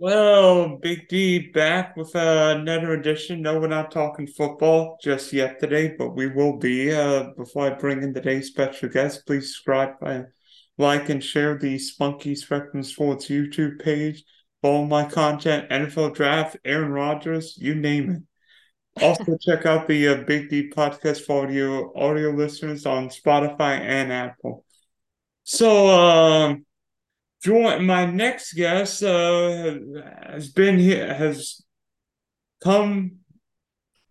Well, Big D back with uh, another edition. No, we're not talking football just yet today, but we will be. Uh, before I bring in today's special guest, please subscribe, uh, like, and share the Spunky Spectrum Sports YouTube page. Follow my content, NFL Draft, Aaron Rodgers, you name it. Also, check out the uh, Big D podcast for audio audio listeners on Spotify and Apple. So, um, join my next guest uh, has been here has come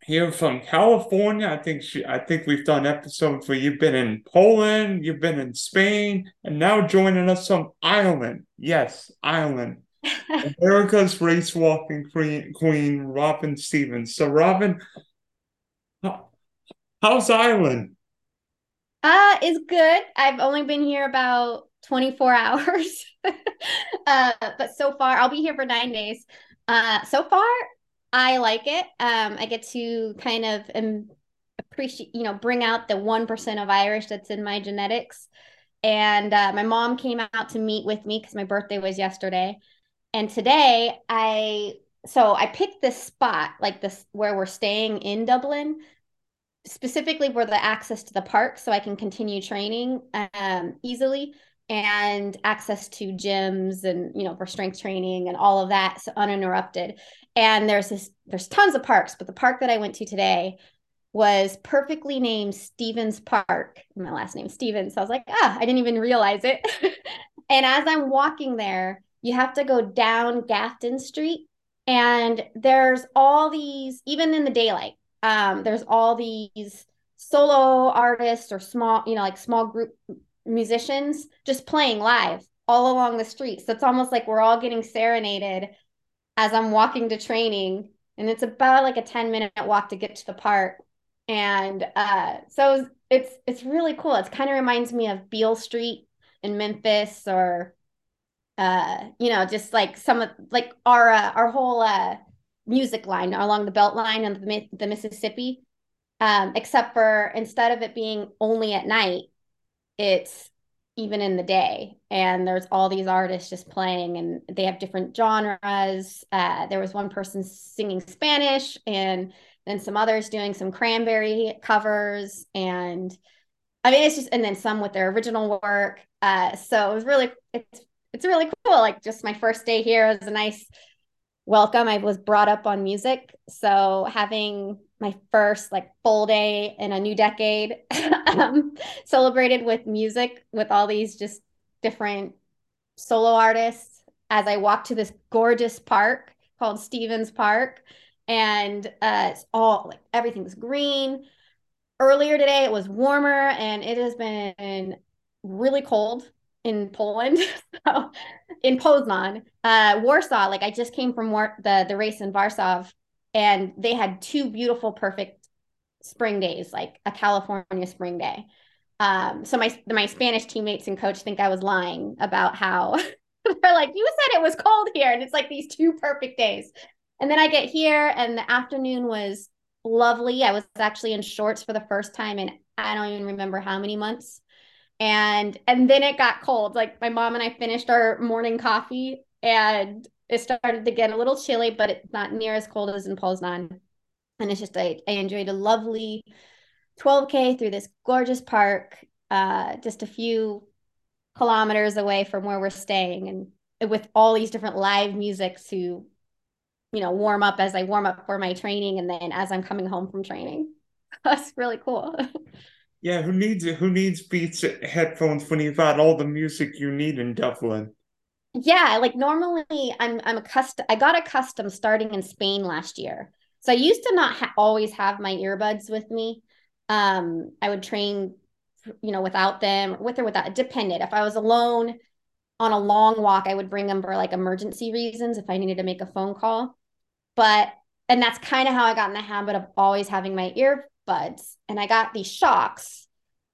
here from California. I think she I think we've done episodes where you've been in Poland, you've been in Spain, and now joining us from Ireland. Yes, Ireland. America's race walking queen, queen Robyn Stevens. So Robyn, how's Ireland? Uh, it's good. I've only been here about 24 hours. uh, but so far, I'll be here for nine days. Uh, so far, I like it. Um, I get to kind of um, appreciate, you know, bring out the 1% of Irish that's in my genetics. And uh, my mom came out to meet with me because my birthday was yesterday. And today, I, so I picked this spot, like this, where we're staying in Dublin specifically for the access to the park so I can continue training um, easily and access to gyms and you know for strength training and all of that so uninterrupted. And there's this there's tons of parks but the park that i went to today was perfectly named stevens park. My last name stevens. So i was like ah i didn't even realize it. And as i'm walking there you have to go down grafton street and there's all these even in the daylight um, there's all these solo artists or small you know like small group musicians just playing live all along the streets. So it's almost like we're all getting serenaded as I'm walking to training. And it's about like a 10 minute walk to get to the park. And uh, so it's it's really cool. It kind of reminds me of Beale Street in Memphis or uh, you know, just like some of like our uh, our whole uh, music line along the belt line and the, the Mississippi. Um, except for instead of it being only at night, it's even in the day. And there's all these artists just playing and they have different genres. Uh, there was one person singing spanish and then some others doing some cranberry covers. And i mean it's just and then some with their original work. Uh, so it was really it's it's really cool. Like just my first day here was a nice welcome. I was brought up on music. So having my first like full day in a new decade um, celebrated with music with all these just different solo artists as i walked to this gorgeous park called stevens park. And uh, it's all like everything's green. Earlier today it was warmer and it has been really cold in poland so in poznan uh, warsaw like i just came from war- the the race in warsaw and they had two beautiful perfect spring days like a california spring day. Um, so my my spanish teammates and coach think i was lying about how they're like you said it was cold here and it's like these two perfect days. And then i get here and the afternoon was lovely. I was actually in shorts for the first time in i don't even remember how many months. And and then it got cold. Like my mom and i finished our morning coffee and it started to get a little chilly, but it's not near as cold as in Poznan. And it's just I, enjoyed a lovely 12k through this gorgeous park, uh, just a few kilometers away from where we're staying, and with all these different live music to, you know, warm up as I warm up for my training, and then as I'm coming home from training. That's really cool. yeah, who needs it? Who needs Beats headphones when you've got all the music you need in Dublin? Yeah like normally i'm i'm accustomed i got accustomed starting in spain last year. So i used to not ha- always have my earbuds with me. Um i would train you know without them with or without it depended. If i was alone on a long walk i would bring them for like emergency reasons if i needed to make a phone call. But and that's kind of how i got in the habit of always having my earbuds. And i got these Shokz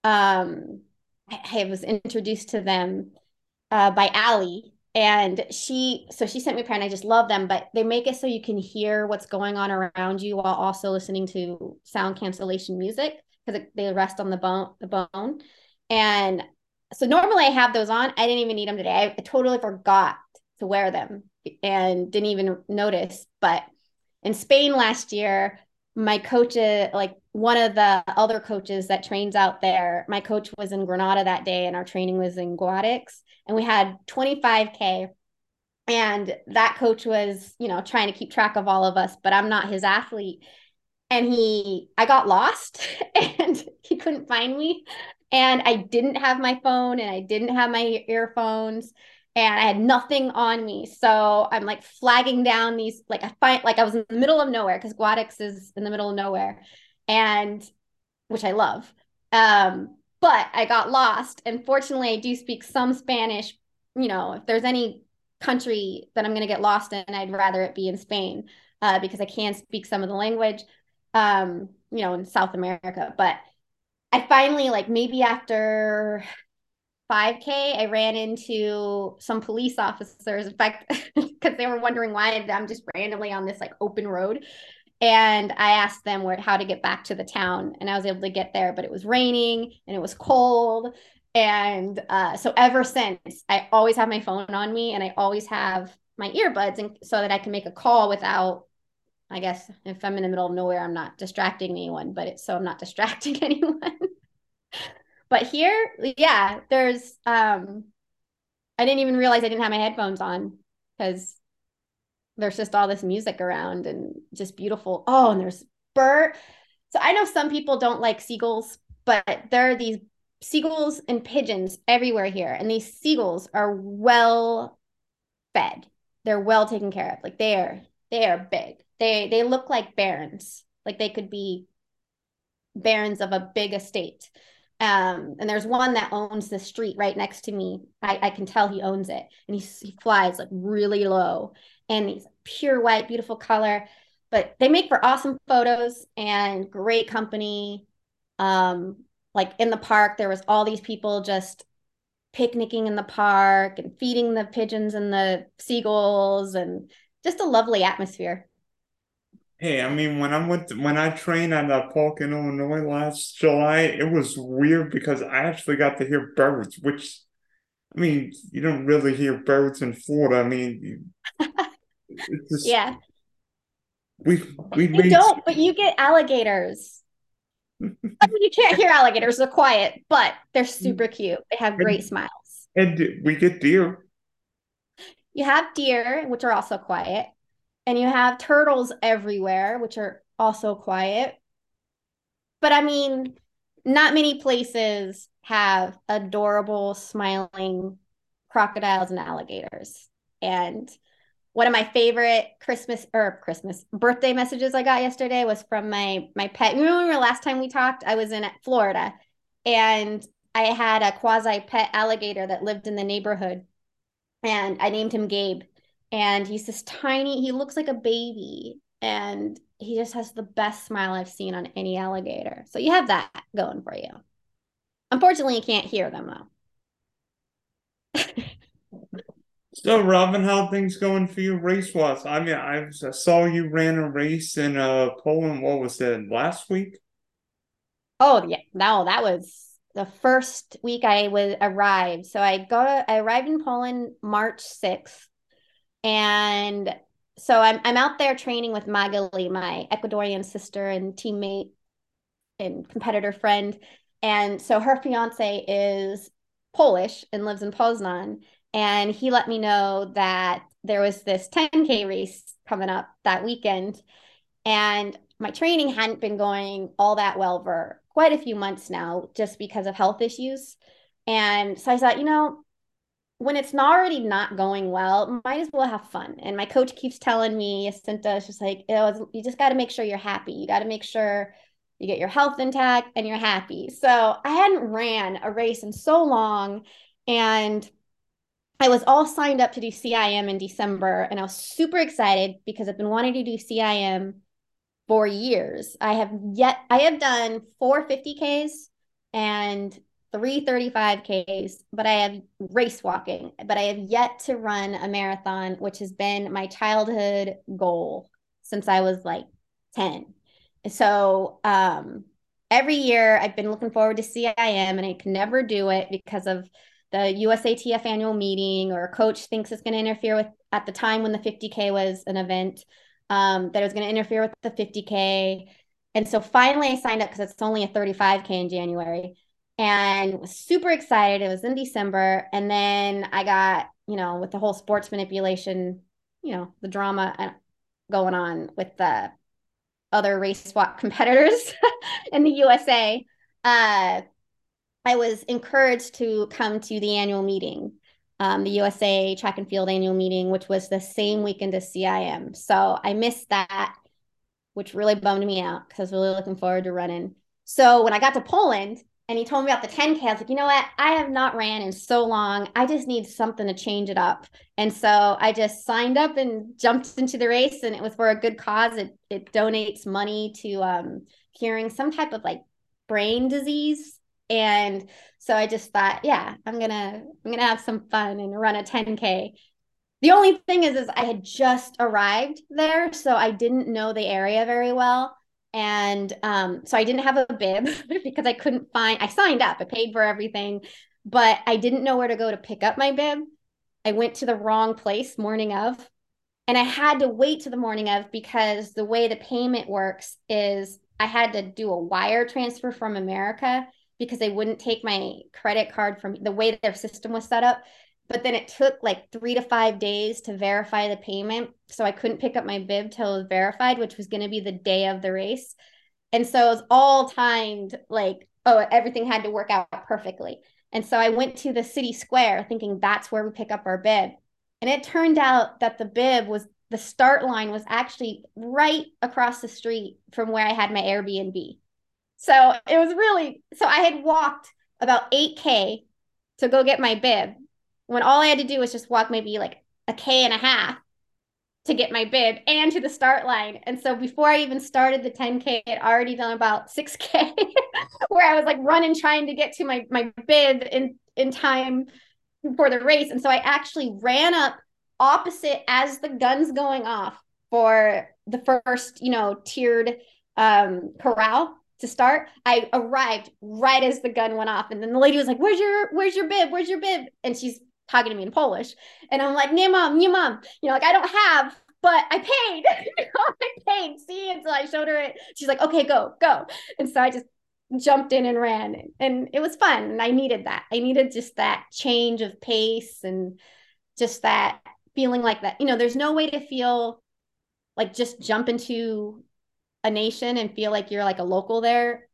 um i, I was introduced to them uh, by Ali, and she so she sent me a pair and i just love them but they make it so you can hear what's going on around you while also listening to sound cancellation music because they rest on the bone the bone. And so normally i have those on. I didn't even need them today. I totally forgot to wear them and didn't even notice. But in Spain last year, my coach, uh, like one of the other coaches that trains out there, my coach was in Granada that day and our training was in Guadix and we had 25K. And that coach was, you know, trying to keep track of all of us, but I'm not his athlete. And he, I got lost and he couldn't find me. And I didn't have my phone and I didn't have my earphones and I had nothing on me. So I'm like flagging down these, like I find like I was in the middle of nowhere because Guadix is in the middle of nowhere, and which I love. Um, but I got lost, and fortunately, I do speak some Spanish. You know, if there's any country that I'm going to get lost in, I'd rather it be in Spain uh, because I can speak some of the language. Um, you know, in South America, but I finally like maybe after 5K, I ran into some police officers. In fact, because they were wondering why I'm just randomly on this like open road. And I asked them where how to get back to the town, and I was able to get there, but it was raining and it was cold. And uh, so ever since, I always have my phone on me, and I always have my earbuds, and so that I can make a call without. I guess if I'm in the middle of nowhere, I'm not distracting anyone, but it's so I'm not distracting anyone. But here, yeah, there's um I didn't even realize I didn't have my headphones on because there's just all this music around and just beautiful. Oh, and there's bird. So I know some people don't like seagulls, but there are these seagulls and pigeons everywhere here. And these seagulls are well fed. They're well taken care of. Like they are, they are big. They they look like barons. Like they could be barons of a big estate. Um, and there's one that owns the street right next to me. I, I can tell he owns it. And he, he flies like really low and these pure white, beautiful color. But they make for awesome photos and great company. Um, like in the park, there was all these people just picnicking in the park and feeding the pigeons and the seagulls and just a lovely atmosphere. Hey, I mean, when I went to, when I trained at a park in Illinois last July, it was weird because I actually got to hear birds, which I mean, you don't really hear birds in Florida. I mean, just, yeah, we we you don't, but you get alligators. you can't hear alligators; they're quiet, but they're super cute. They have great and, smiles. And we get deer. You have deer, which are also quiet and you have turtles everywhere, which are also quiet. But I mean, not many places have adorable, smiling crocodiles and alligators. And one of my favorite Christmas or Christmas birthday messages I got yesterday was from my my pet. Remember last time we talked? I was in Florida, and I had a quasi pet alligator that lived in the neighborhood, and I named him Gabe and he's this tiny he looks like a baby and he just has the best smile i've seen on any alligator so you have that going for you unfortunately you can't hear them though so robyn how things going for you race wise i mean i saw you ran a race in uh poland what was it last week? Oh yeah. No that was the first week i was arrived. So i got i arrived in poland march 6th and so I'm I'm out there training with Magaly, my Ecuadorian sister and teammate and competitor friend. And so her fiance is Polish and lives in Poznan. And he let me know that there was this 10K race coming up that weekend. And my training hadn't been going all that well for quite a few months now, just because of health issues. And so I thought, you know, when it's already not going well, might as well have fun. And my coach keeps telling me, Jacinto, just like, oh, you just got to make sure you're happy. You got to make sure you get your health intact and you're happy. So I hadn't ran a race in so long. And I was all signed up to do CIM in December. And I was super excited because I've been wanting to do CIM for years. I have yet, I have done four 50Ks and three 35Ks, but I have race walking, but I have yet to run a marathon, which has been my childhood goal since I was like 10. So um, every year I've been looking forward to CIM and I can never do it because of the USATF annual meeting or a coach thinks it's going to interfere with at the time when the 50K was an event, um, that it was going to interfere with the 50K. And so finally I signed up because it's only a 35K in January and was super excited. It was in December. And then I got, you know, with the whole sports manipulation, you know, the drama uh, going on with the other race walk competitors in the USA. Uh, I was encouraged to come to the annual meeting, um, the USA track and field annual meeting, which was the same weekend as CIM. So I missed that, which really bummed me out because I was really looking forward to running. So when I got to Poland, and he told me about the 10K. I was like, you know what? I have not ran in so long. I just need something to change it up. And so I just signed up and jumped into the race, and it was for a good cause. It it donates money to um, curing some type of like brain disease. And so I just thought, yeah, I'm gonna I'm gonna have some fun and run a 10K. The only thing is, is I had just arrived there, so I didn't know the area very well. And um, so I didn't have a bib because I couldn't find, I signed up, I paid for everything, but I didn't know where to go to pick up my bib. I went to the wrong place morning of. And I had to wait to the morning of because the way the payment works is I had to do a wire transfer from America because they wouldn't take my credit card from the way their system was set up but then it took like three to five days to verify the payment. So I couldn't pick up my bib till it was verified, which was going to be the day of the race. And so it was all timed like, oh, everything had to work out perfectly. And so I went to the city square thinking that's where we pick up our bib. And it turned out that the bib was the start line was actually right across the street from where I had my Airbnb. So it was really, so I had walked about 8K to go get my bib when all I had to do was just walk maybe like a K and a half to get my bib and to the start line. And so before I even started the 10K, I had already done about 6K where I was like running trying to get to my my bib in in time for the race. And so I actually ran up opposite as the gun's going off for the first, you know, tiered um corral to start. I arrived right as the gun went off. And then the lady was like, Where's your where's your bib? Where's your bib? And she's talking to me in Polish. And I'm like, nie mom, nie mom. You know, like I don't have, but I paid. I paid. See? And so I showed her it. She's like, okay, go, go. And so I just jumped in and ran. And it was fun. And I needed that. I needed just that change of pace and just that feeling like that. You know, there's no way to feel like just jump into a nation and feel like you're like a local there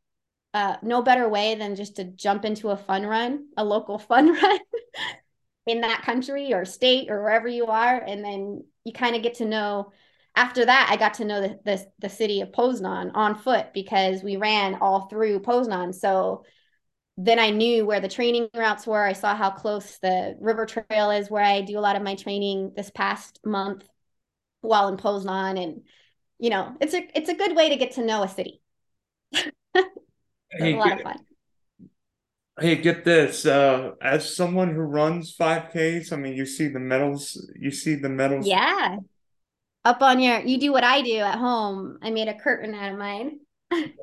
uh, no better way than just to jump into a fun run, a local fun run in that country or state or wherever you are. And then you kind of get to know after that i got to know the, the, the city of poznan on foot because we ran all through poznan so then i knew where the training routes were. I saw how close the river trail is where i do a lot of my training this past month while in poznan and you know it's a it's a good way to get to know a city hey, a lot of fun Hey, get this. Uh, as someone who runs 5Ks, I mean, you see the medals, you see the medals. Yeah. Up on your, you do what I do at home. I made a curtain out of mine. yeah.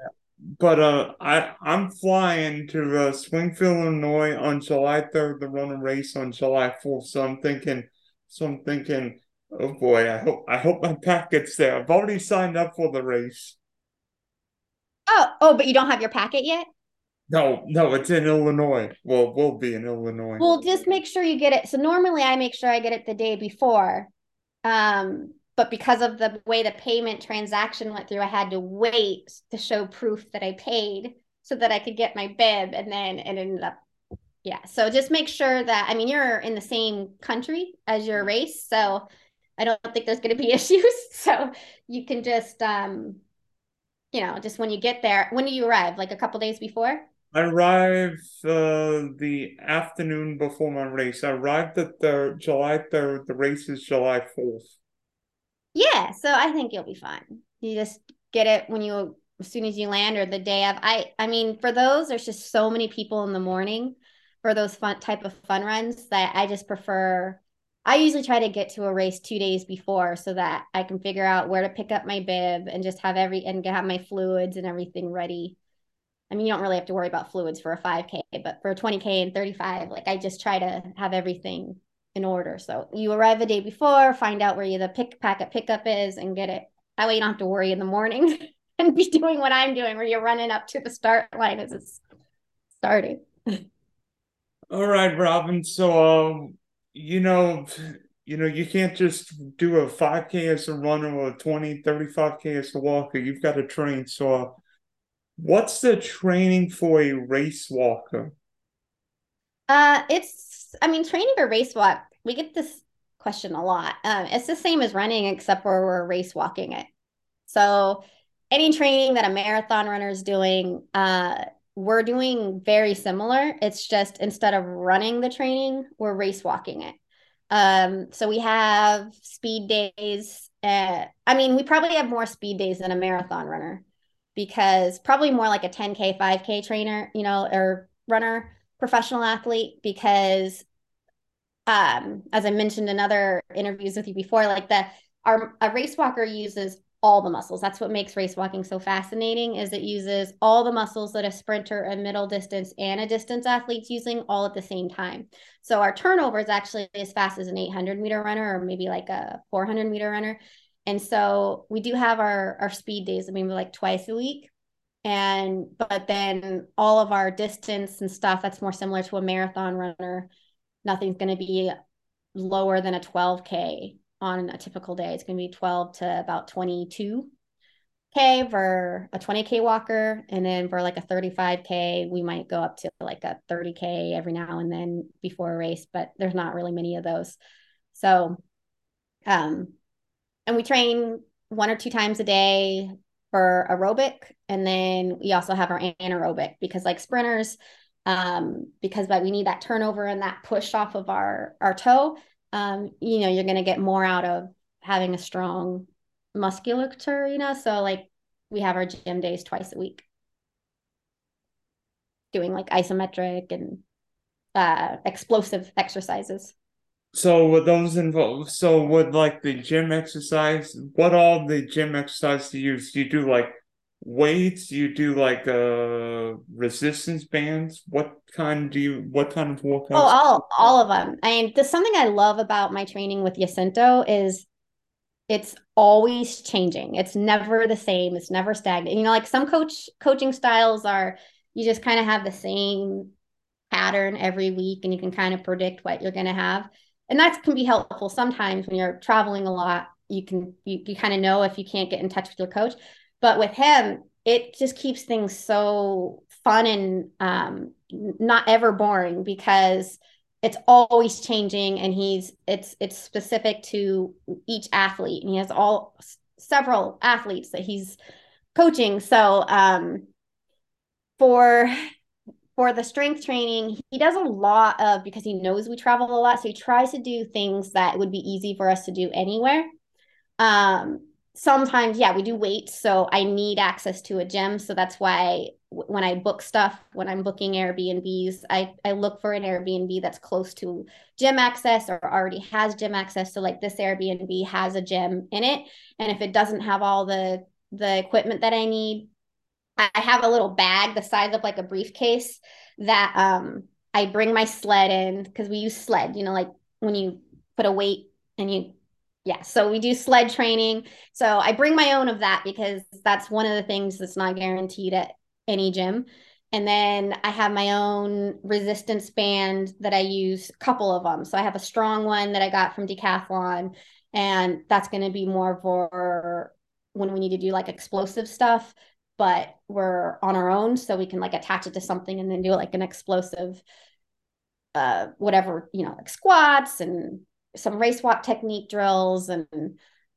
But uh, I I'm flying to uh, Springfield, Illinois on July 3rd to run a race on July 4th. So I'm thinking, so I'm thinking, oh boy, I hope I hope my packet's there. I've already signed up for the race. Oh, oh, but you don't have your packet yet? No, no, it's in Illinois. Well, we'll be in Illinois. Well, just make sure you get it. So normally I make sure I get it the day before. Um, but because of the way the payment transaction went through, I had to wait to show proof that I paid so that I could get my bib and then it ended up yeah. So just make sure that I mean you're in the same country as your race. So I don't think there's gonna be issues. So you can just um you know, just when you get there, when do you arrive? Like a couple days before? I arrived uh, the afternoon before my race. I arrived at the July 3rd. The race is July 4th. Yeah, so I think you'll be fine. You just get it when you as soon as you land or the day of. I I mean, for those, there's just so many people in the morning for those fun type of fun runs that I just prefer. I usually try to get to a race two days before so that I can figure out where to pick up my bib and just have every and have my fluids and everything ready I mean, you don't really have to worry about fluids for a 5K, but for a 20K and 35, like I just try to have everything in order. So you arrive the day before, find out where the pick packet pickup is, and get it. That way you don't have to worry in the morning and be doing what I'm doing, where you're running up to the start line as it's starting. All right, Robyn. So, um, you know, you know, you can't just do a 5K as a runner or a 20, 35K as a walker. You've got to train. So, uh, what's the training for a race walker? Uh, it's, I mean, training for race walk, we get this question a lot. Um, it's the same as running, except where we're race walking it. So, any training that a marathon runner is doing, uh, we're doing very similar. It's just instead of running the training, we're race walking it. Um, so we have speed days. Uh, I mean, we probably have more speed days than a marathon runner because probably more like a 10K, 5K trainer, you know, or runner, professional athlete, because um, as I mentioned in other interviews with you before, like the our a race walker uses all the muscles. That's what makes race walking so fascinating is it uses all the muscles that a sprinter, a middle distance, and a distance athlete's using all at the same time. So our turnover is actually as fast as an 800 meter runner or maybe like a 400 meter runner. And so we do have our our speed days. I mean, like twice a week. And but then all of our distance and stuff that's more similar to a marathon runner. Nothing's going to be lower than a 12k on a typical day. It's going to be 12 to about 22 K for a 20K walker. And then for like a 35K, we might go up to like a 30K every now and then before a race, but there's not really many of those. So, um, and we train one or two times a day for aerobic. And then we also have our anaerobic because like sprinters, um, because but we need that turnover and that push off of our our toe um, you know, you're going to get more out of having a strong musculature, you know? So, like, we have our gym days twice a week, doing like isometric and uh, explosive exercises. So, with those involved, so with like the gym exercise, what all the gym exercise do you use? Do you do like weights? Do you do like uh resistance bands? What kind do you what kind of workouts? Oh, all all of them. I mean, there's something I love about my training with Jacinto is it's always changing. It's never the same. It's never stagnant. You know, like some coach coaching styles are you just kind of have the same pattern every week and you can kind of predict what you're going to have. And that can be helpful sometimes when you're traveling a lot. You can you, you kind of know if you can't get in touch with your coach. But with him, it just keeps things so fun and um, not ever boring because it's always changing and he's it's it's specific to each athlete and he has all several athletes that he's coaching. So um for for the strength training he does a lot of because he knows we travel a lot so he tries to do things that would be easy for us to do anywhere. Um sometimes yeah we do weights so i need access to a gym so that's why when i book stuff when i'm booking airbnbs i i look for an airbnb that's close to gym access or already has gym access so like this airbnb has a gym in it and if it doesn't have all the the equipment that i need i have a little bag the size of like a briefcase that um i bring my sled in because we use sled you know like when you put a weight and you yeah, so we do sled training. So I bring my own of that because that's one of the things that's not guaranteed at any gym. And then I have my own resistance band that I use, a couple of them. So I have a strong one that I got from Decathlon, and that's going to be more for when we need to do like explosive stuff, but we're on our own. So we can like attach it to something and then do like an explosive, uh, whatever, you know, like squats and some race walk technique drills and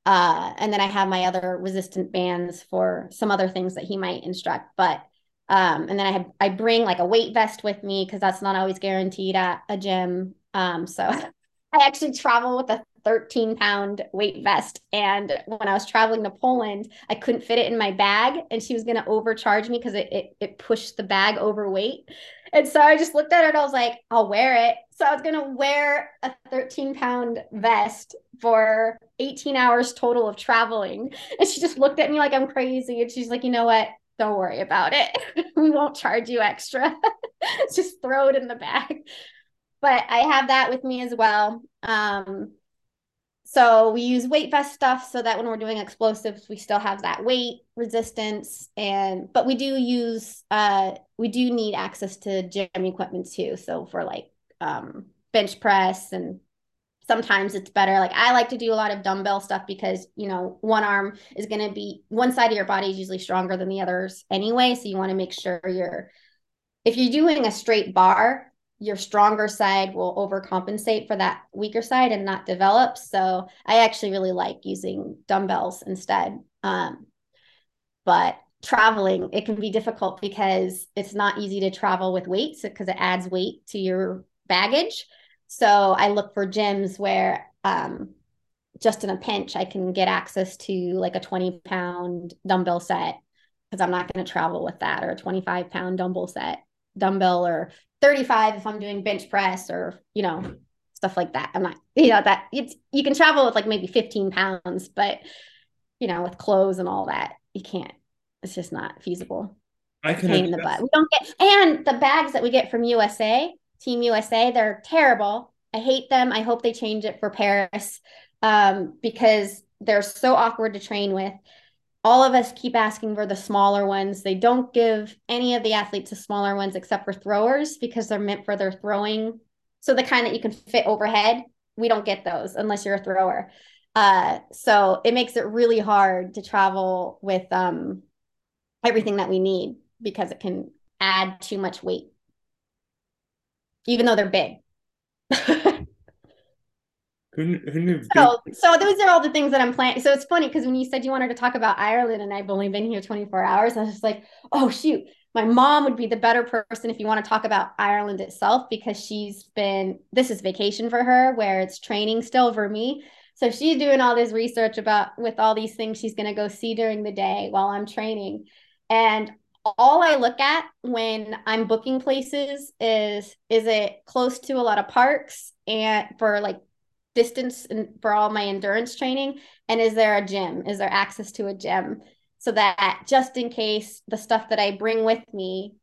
uh, and then I have my other resistant bands for some other things that he might instruct. But um, and then I have I bring like a weight vest with me because that's not always guaranteed at a gym. Um, so I actually travel with a 13 pound weight vest. And when I was traveling to Poland, I couldn't fit it in my bag, and she was going to overcharge me because it, it it pushed the bag overweight. And so I just looked at it. I was like, I'll wear it. So I was going to wear a 13 pound vest for 18 hours total of traveling. And she just looked at me like I'm crazy. And she's like, you know what? don't worry about it. we won't charge you extra. Just throw it in the bag. But I have that with me as well. Um, so we use weight vest stuff so that when we're doing explosives, we still have that weight resistance. And but we do use uh we do need access to gym equipment too. So for like um bench press and sometimes it's better. Like I like to do a lot of dumbbell stuff because, you know, one arm is going to be one side of your body is usually stronger than the others anyway. So you want to make sure you're, if you're doing a straight bar, your stronger side will overcompensate for that weaker side and not develop. So I actually really like using dumbbells instead. Um, but traveling, it can be difficult because it's not easy to travel with weights because it adds weight to your baggage. So I look for gyms where um, just in a pinch, I can get access to like a 20 pound dumbbell set because I'm not going to travel with that or a 25 pound dumbbell set, dumbbell or 35 if I'm doing bench press or, you know, stuff like that. I'm not, you know, that it's, you can travel with like maybe 15 pounds, but, you know, with clothes and all that, you can't, it's just not feasible. I can pain in the butt. We don't get, and the bags that we get from USA, Team USA. They're terrible. I hate them. I hope they change it for Paris um, because they're so awkward to train with. All of us keep asking for the smaller ones. They don't give any of the athletes the smaller ones except for throwers because they're meant for their throwing. So the kind that you can fit overhead, we don't get those unless you're a thrower. Uh, so it makes it really hard to travel with um, everything that we need because it can add too much weight even though they're big. who, who knew? So, so those are all the things that I'm planning. So it's funny because when you said you wanted to talk about Ireland and I've only been here 24 hours, I was just like, oh shoot, my mom would be the better person if you want to talk about Ireland itself because she's been this is vacation for her where it's training still for me. So she's doing all this research about with all these things she's going to go see during the day while I'm training. And all I look at when I'm booking places is is it close to a lot of parks and for like distance and for all my endurance training? And is there a gym? Is there access to a gym? So that just in case the stuff that I bring with me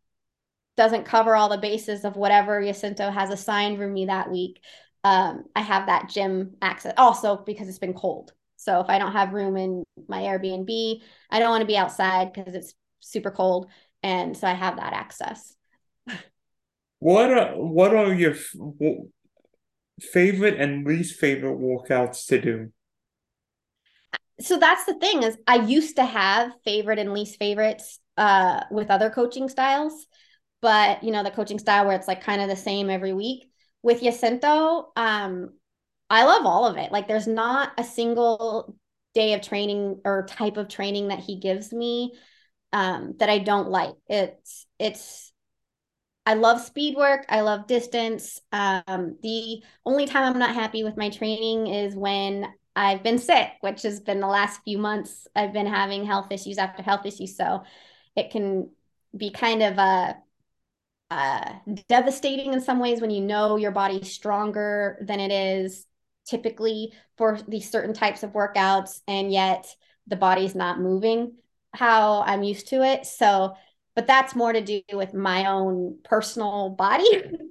doesn't cover all the bases of whatever Jacinto has assigned for me that week um, I have that gym access also because it's been cold. So if I don't have room in my Airbnb I don't want to be outside because it's super cold and so i have that access. What are what are your favorite and least favorite workouts to do? So that's the thing is i used to have favorite and least favorites uh with other coaching styles but you know the coaching style where it's like kind of the same every week. With Jacinto um I love all of it. Like there's not a single day of training or type of training that he gives me um, that I don't like. It's it's I love speed work. I love distance. Um, the only time I'm not happy with my training is when I've been sick, which has been the last few months. I've been having health issues after health issues, so it can be kind of a uh, devastating in some ways when you know your body's stronger than it is typically for these certain types of workouts, and yet the body's not moving how I'm used to it. So, but that's more to do with my own personal body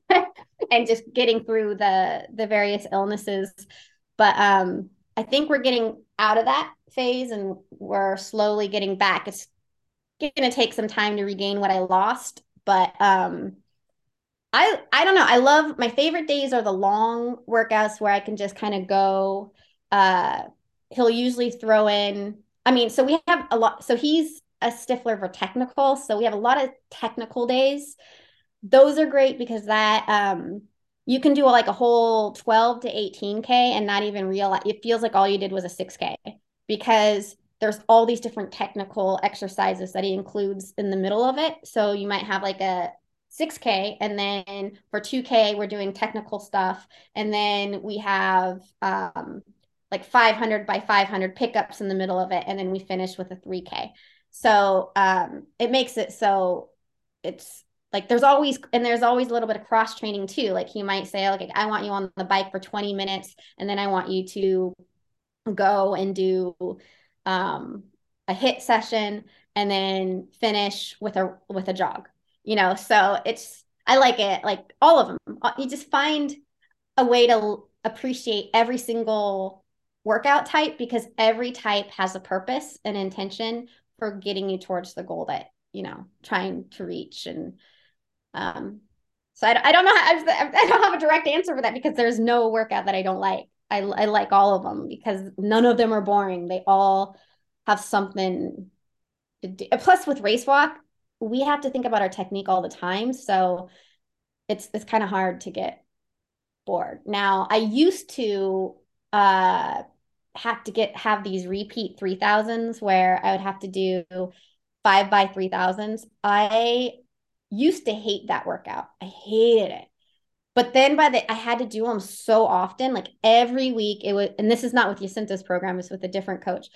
and just getting through the the various illnesses. But um I think we're getting out of that phase and we're slowly getting back. It's going to take some time to regain what I lost, but um I I don't know. I love my favorite days are the long workouts where I can just kind of go uh he'll usually throw in I mean, so we have a lot. So he's a stiffler for technical. So we have a lot of technical days. Those are great because that um you can do like a whole 12 to 18k and not even realize it feels like all you did was a 6k because there's all these different technical exercises that he includes in the middle of it. So you might have like a 6K. And then for 2K, we're doing technical stuff. And then we have um, like 500 by 500 pickups in the middle of it and then we finish with a 3k so um, it makes it so it's like there's always and there's always a little bit of cross training too like he might say like i want you on the bike for 20 minutes and then i want you to go and do um, a HIIT session and then finish with a with a jog. You know, so it's I like it, like all of them. Uh, you just find a way to appreciate every single workout type because every type has a purpose and intention for getting you towards the goal that you know trying to reach. And um so I, I don't know how, I, don't have a direct answer for that because there's no workout that I don't like. I, I like all of them because none of them are boring. They all have something to do. Plus with race walk we have to think about our technique all the time. So it's it's kind of hard to get bored. Now I used to uh have to get have these repeat 3000s where I would have to do five by 3000s. I used to hate that workout. I hated it. But then by the I had to do them so often, like every week it was and this is not with Jacinto's program, it's with a different coach.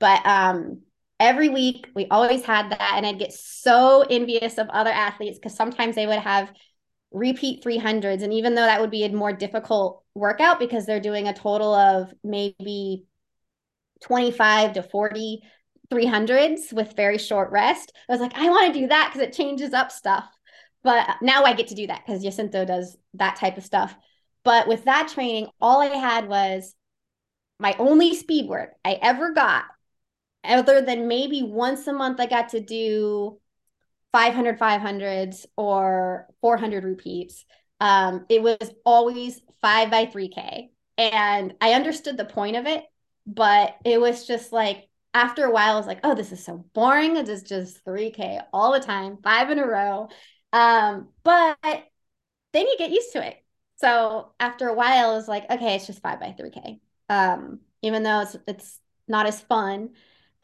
But um every week we always had that. And I'd get so envious of other athletes because sometimes they would have repeat 300s. And even though that would be a more difficult workout because they're doing a total of maybe 25 to 40 300s with very short rest, I was like, I want to do that because it changes up stuff. But now I get to do that because Jacinto does that type of stuff. But with that training, all I had was my only speed work I ever got, other than maybe once a month, I got to do 500 500s or 400 repeats. Um, it was always five by 3K. And I understood the point of it, but it was just like, after a while, I was like, oh, this is so boring. It is just 3K all the time, five in a row. Um, but then you get used to it. So after a while, it was like, okay, it's just five by 3K. Um, even though it's it's not as fun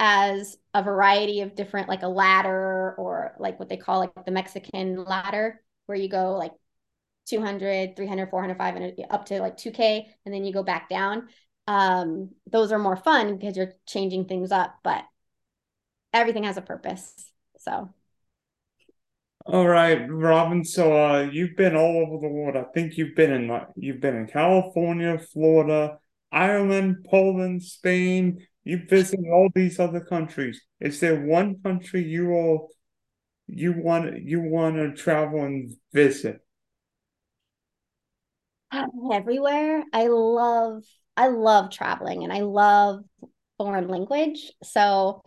as a variety of different like a ladder or like what they call like the Mexican ladder where you go like 200 300 400 500 up to like 2k and then you go back down. Um those are more fun because you're changing things up but everything has a purpose so. All right robyn so uh you've been all over the world. I think you've been in like you've been in california florida ireland poland spain you visit all these other countries. Is there one country you all you want you want to travel and visit? Um, everywhere. I love I love traveling and I love foreign language. So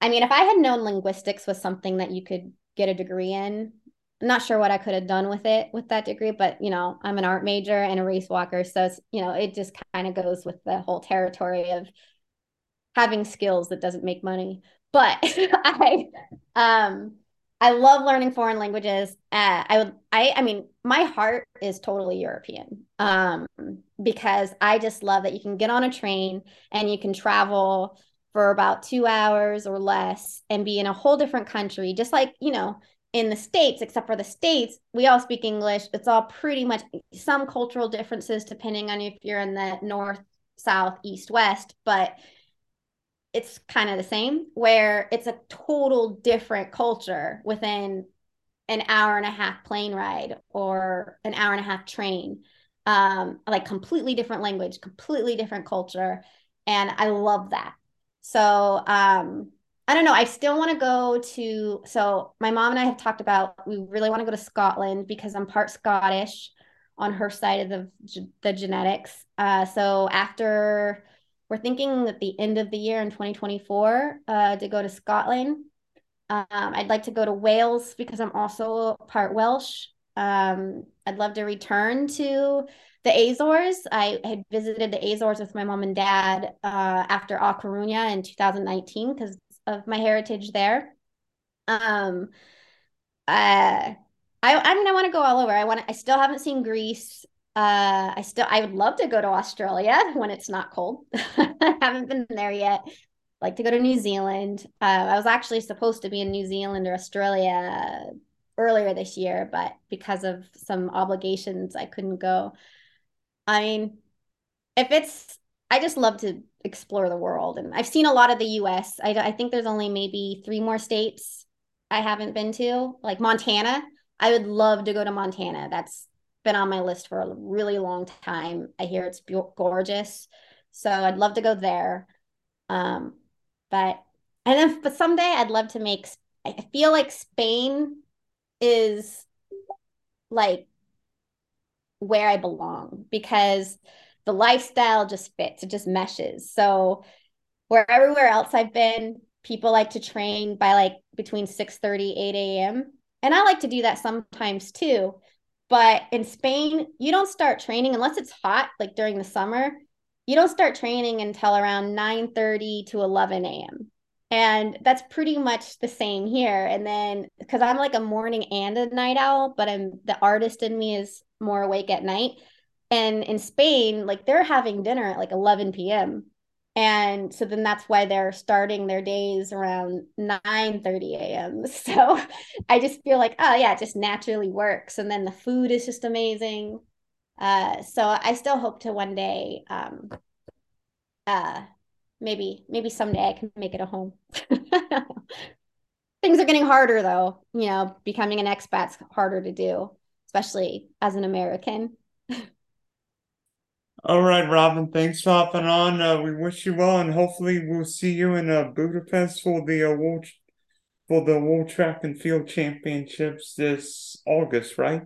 I mean, if I had known linguistics was something that you could get a degree in, I'm not sure what I could have done with it with that degree, but you know, I'm an art major and a race walker, so you know, it just kind of goes with the whole territory of having skills that doesn't make money. But I um I love learning foreign languages. Uh, I would I I mean my heart is totally European. Um because I just love that you can get on a train and you can travel for about 2 hours or less and be in a whole different country just like, you know, in the states except for the states we all speak english it's all pretty much some cultural differences depending on if you're in the north south east west but it's kind of the same where it's a total different culture within an hour and a half plane ride or an hour and a half train. Um like completely different language completely different culture and i love that. So um i don't know i still want to go to so my mom and i have talked about we really want to go to scotland because i'm part scottish on her side of the the genetics. Uh so after we're thinking at the end of the year in 2024 uh, to go to Scotland. Um, I'd like to go to Wales because I'm also part Welsh. Um, I'd love to return to the Azores. I had visited the Azores with my mom and dad uh, after A Coruña in 2019 because of my heritage there. Um, uh, I, I mean, I want to go all over. I want. I still haven't seen Greece. Uh, I still I would love to go to Australia when it's not cold. I haven't been there yet. I'd like to go to New Zealand. Uh, I was actually supposed to be in New Zealand or Australia earlier this year, but because of some obligations, I couldn't go. I mean, if it's, I just love to explore the world, and I've seen a lot of the U.S. I, I think there's only maybe three more states I haven't been to, like Montana. I would love to go to Montana. That's been on my list for a really long time. I hear it's gorgeous. So I'd love to go there. Um, but And then but someday I'd love to make I feel like Spain is like where I belong because the lifestyle just fits, it just meshes. So wherever where everywhere else I've been, people like to train by like between 6 30, 8 a.m. And I like to do that sometimes too. But in Spain, you don't start training unless it's hot, like during the summer. You don't start training until around 9 30 to 11 a.m. And that's pretty much the same here. And then because I'm like a morning and a night owl, but I'm the artist in me is more awake at night. And in Spain, like they're having dinner at like 11 p.m. And so then that's why they're starting their days around 9 30 a.m. So I just feel like, oh yeah, it just naturally works. And then the food is just amazing. Uh, so I still hope to one day um, uh, maybe maybe someday I can make it a home. Things are getting harder though. You know, becoming an expat's harder to do, especially as an American. All right, Robyn. Thanks for hopping on. Uh, we wish you well, and hopefully we'll see you in uh, Budapest for the uh, world for the World Track and Field Championships this August, right?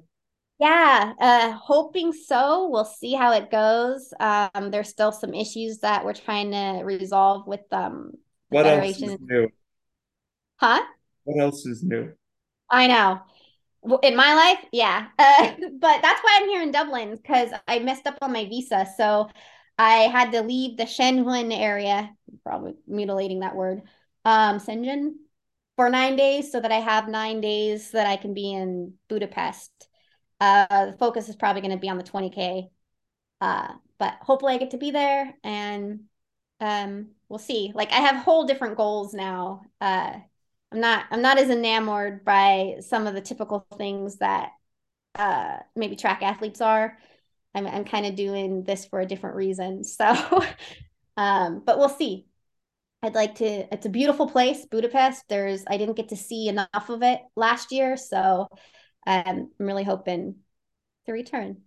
Yeah, uh, hoping so. We'll see how it goes. Um, there's still some issues that we're trying to resolve with um what federation. else is new? Huh? What else is new? I know. In my life, yeah. Uh, but that's why I'm here in Dublin because I messed up on my visa. So I had to leave the Schengen area, probably mutilating that word, um, Schengen, for nine days so that I have nine days that I can be in Budapest uh, the focus is probably going to be on the 20K. Uh, but hopefully I get to be there and um, we'll see. Like I have whole different goals now. Uh, I'm not I'm not as enamored by some of the typical things that uh, maybe track athletes are. I'm I'm kind of doing this for a different reason. So um, but we'll see. I'd like to it's a beautiful place, Budapest. There's I didn't get to see enough of it last year, so um, I'm really hoping to return.